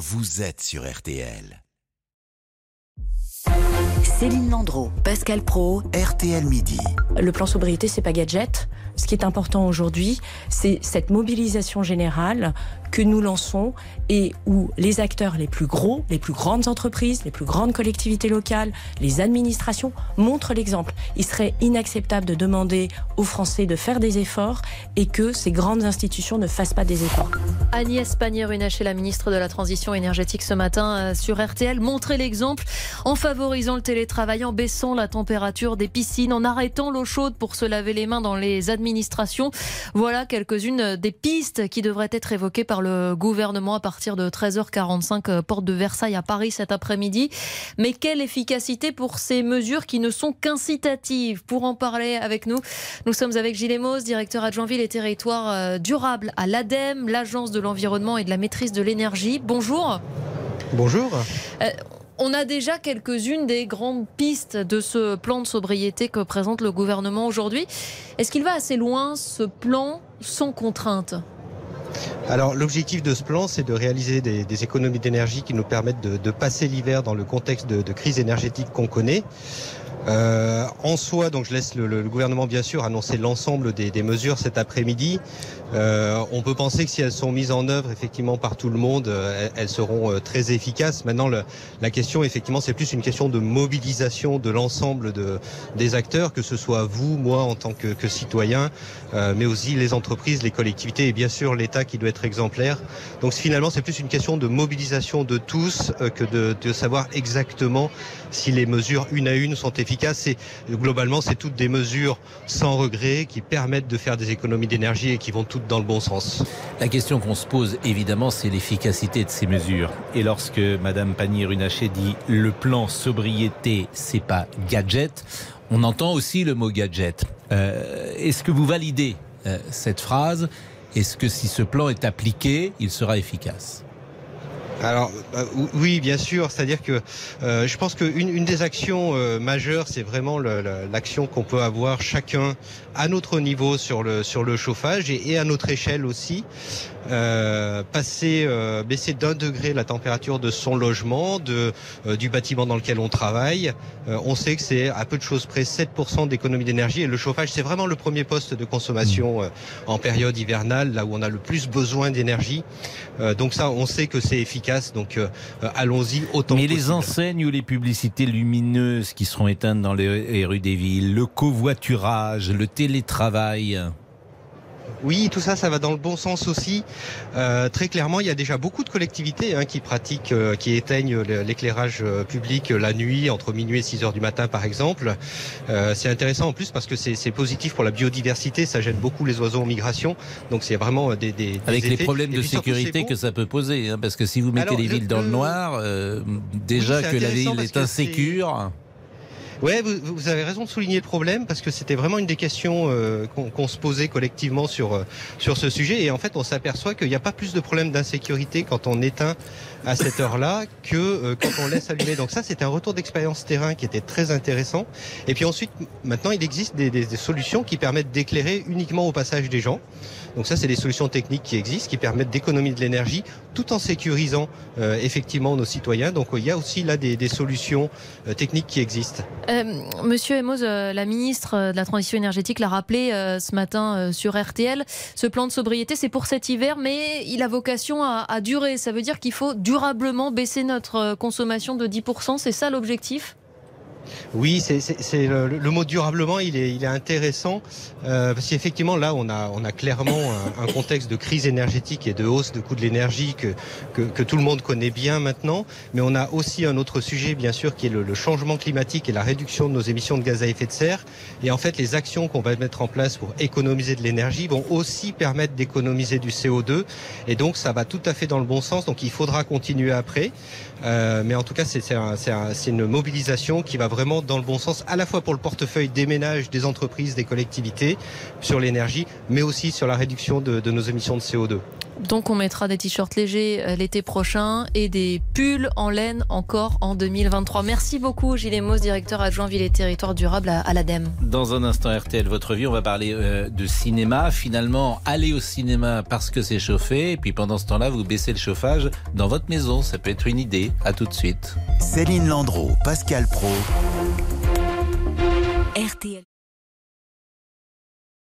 vous êtes sur RTL. Céline Landreau, Pascal Pro, RTL Midi. Le plan sobriété, c'est pas gadget. Ce qui est important aujourd'hui, c'est cette mobilisation générale que nous lançons et où les acteurs les plus gros, les plus grandes entreprises, les plus grandes collectivités locales, les administrations montrent l'exemple. Il serait inacceptable de demander aux Français de faire des efforts et que ces grandes institutions ne fassent pas des efforts. Agnès Pannier-Runacher, la ministre de la Transition énergétique ce matin euh, sur RTL, montrer l'exemple en favorisant le télétravail, en baissant la température des piscines, en arrêtant l'eau chaude pour se laver les mains dans les administrations. Voilà quelques-unes des pistes qui devraient être évoquées par le gouvernement à partir de 13h45, euh, porte de Versailles à Paris cet après-midi. Mais quelle efficacité pour ces mesures qui ne sont qu'incitatives? Pour en parler avec nous, nous sommes avec Gilles Emos, directeur adjoint ville et territoires euh, durables à l'ADEME, l'agence de l'environnement et de la maîtrise de l'énergie. Bonjour. Bonjour. Euh, on a déjà quelques-unes des grandes pistes de ce plan de sobriété que présente le gouvernement aujourd'hui. Est-ce qu'il va assez loin, ce plan, sans contrainte? Alors l'objectif de ce plan, c'est de réaliser des, économies d'énergie qui nous permettent de, passer l'hiver dans le contexte de, de crise énergétique qu'on connaît. Euh, en soi, donc je laisse le, gouvernement bien sûr annoncer l'ensemble des, mesures cet après-midi. Euh, on peut penser que si elles sont mises en œuvre effectivement par tout le monde, euh, elles, seront très efficaces. Maintenant, la question effectivement, c'est plus une question de mobilisation de l'ensemble de, des acteurs, que ce soit vous, moi en tant que, que citoyen, mais aussi les entreprises, les collectivités et bien sûr l'État qui doit être exemplaire. Donc finalement, c'est plus une question de mobilisation de tous que de, de savoir exactement si les mesures une à une sont efficaces globalement, c'est toutes des mesures sans regret qui permettent de faire des économies d'énergie et qui vont toutes dans le bon sens. La question qu'on se pose, évidemment, c'est l'efficacité de ces mesures. Et lorsque Madame Pannier-Runacher dit le plan sobriété, c'est pas gadget, on entend aussi le mot gadget. Euh, est-ce que vous validez euh, cette phrase? Est-ce que si ce plan est appliqué, il sera efficace? Alors bah, oui, bien sûr. C'est-à-dire que euh, je pense qu'une une des actions euh, majeures, c'est vraiment l'action qu'on peut avoir chacun à notre niveau sur le sur le chauffage et, et à notre échelle aussi. Euh, passer, euh, baisser d'un degré la température de son logement, de, euh, du bâtiment dans lequel on travaille. on sait que c'est à peu de choses près 7% d'économie d'énergie et le chauffage c'est vraiment le premier poste de consommation mmh. en période hivernale, là où on a le plus besoin d'énergie. donc ça, on sait que c'est efficace. Donc allons-y autant. Mais les enseignes ou les publicités lumineuses qui seront éteintes dans les rues des villes, le covoiturage, le télétravail. Oui, tout ça, ça va dans le bon sens aussi. Euh, très clairement, il y a déjà beaucoup de collectivités hein, qui pratiquent, euh, qui éteignent l'éclairage euh, public la nuit, entre minuit et 6 heures du matin, par exemple. c'est intéressant en plus parce que c'est positif pour la biodiversité. Ça gêne beaucoup les oiseaux en migration. Donc c'est vraiment des, des avec les problèmes de sécurité que ça peut poser, hein, parce que si vous mettez les villes dans le, noir, déjà que la ville est insécure. Ouais, vous, vous, avez raison de souligner le problème parce que c'était vraiment une des questions euh, qu'on se posait collectivement sur euh, sur ce sujet et en fait on s'aperçoit qu'il n'y a pas plus de problèmes d'insécurité quand on éteint à cette heure-là que euh, quand on laisse allumer. Donc ça c'était un retour d'expérience terrain qui était très intéressant. Et puis ensuite maintenant il existe des, des, des solutions qui permettent d'éclairer uniquement au passage des gens. Donc ça, c'est des solutions techniques qui existent, qui permettent d'économiser de l'énergie, tout en sécurisant euh, effectivement nos citoyens. Donc il y a aussi là des, solutions euh, techniques qui existent. Euh, Monsieur Emos, la ministre de la Transition énergétique l'a rappelé ce matin sur RTL. Ce plan de sobriété, c'est pour cet hiver, mais il a vocation à, à durer. Ça veut dire qu'il faut durablement baisser notre consommation de 10%. C'est ça l'objectif? Oui, c'est le, le, mot durablement, il est, il est intéressant euh, parce qu'effectivement là, on a, on a clairement un, un, contexte de crise énergétique et de hausse de coût de l'énergie que, que, que, tout le monde connaît bien maintenant, mais on a aussi un autre sujet, bien sûr, qui est le, le, changement climatique et la réduction de nos émissions de gaz à effet de serre. Et en fait, les actions qu'on va mettre en place pour économiser de l'énergie vont aussi permettre d'économiser du CO2, et donc ça va tout à fait dans le bon sens. Donc il faudra continuer après, euh, mais en tout cas, c'est un, une mobilisation qui va vraiment dans le bon sens, à la fois pour le portefeuille des ménages, des entreprises, des collectivités, sur l'énergie, mais aussi sur la réduction de, nos émissions de CO2. Donc on mettra des t-shirts légers euh, l'été prochain et des pulls en laine encore en 2023. Merci beaucoup Gilles Mos, directeur adjoint Ville et Territoire Durable à l'ADEME. Dans un instant RTL Votre Vie, on va parler euh, de cinéma. Finalement, aller au cinéma parce que c'est chauffé et puis pendant ce temps-là, vous baissez le chauffage dans votre maison. Ça peut être une idée. À tout de suite. Céline Landreau, Pascal Pro. RTL.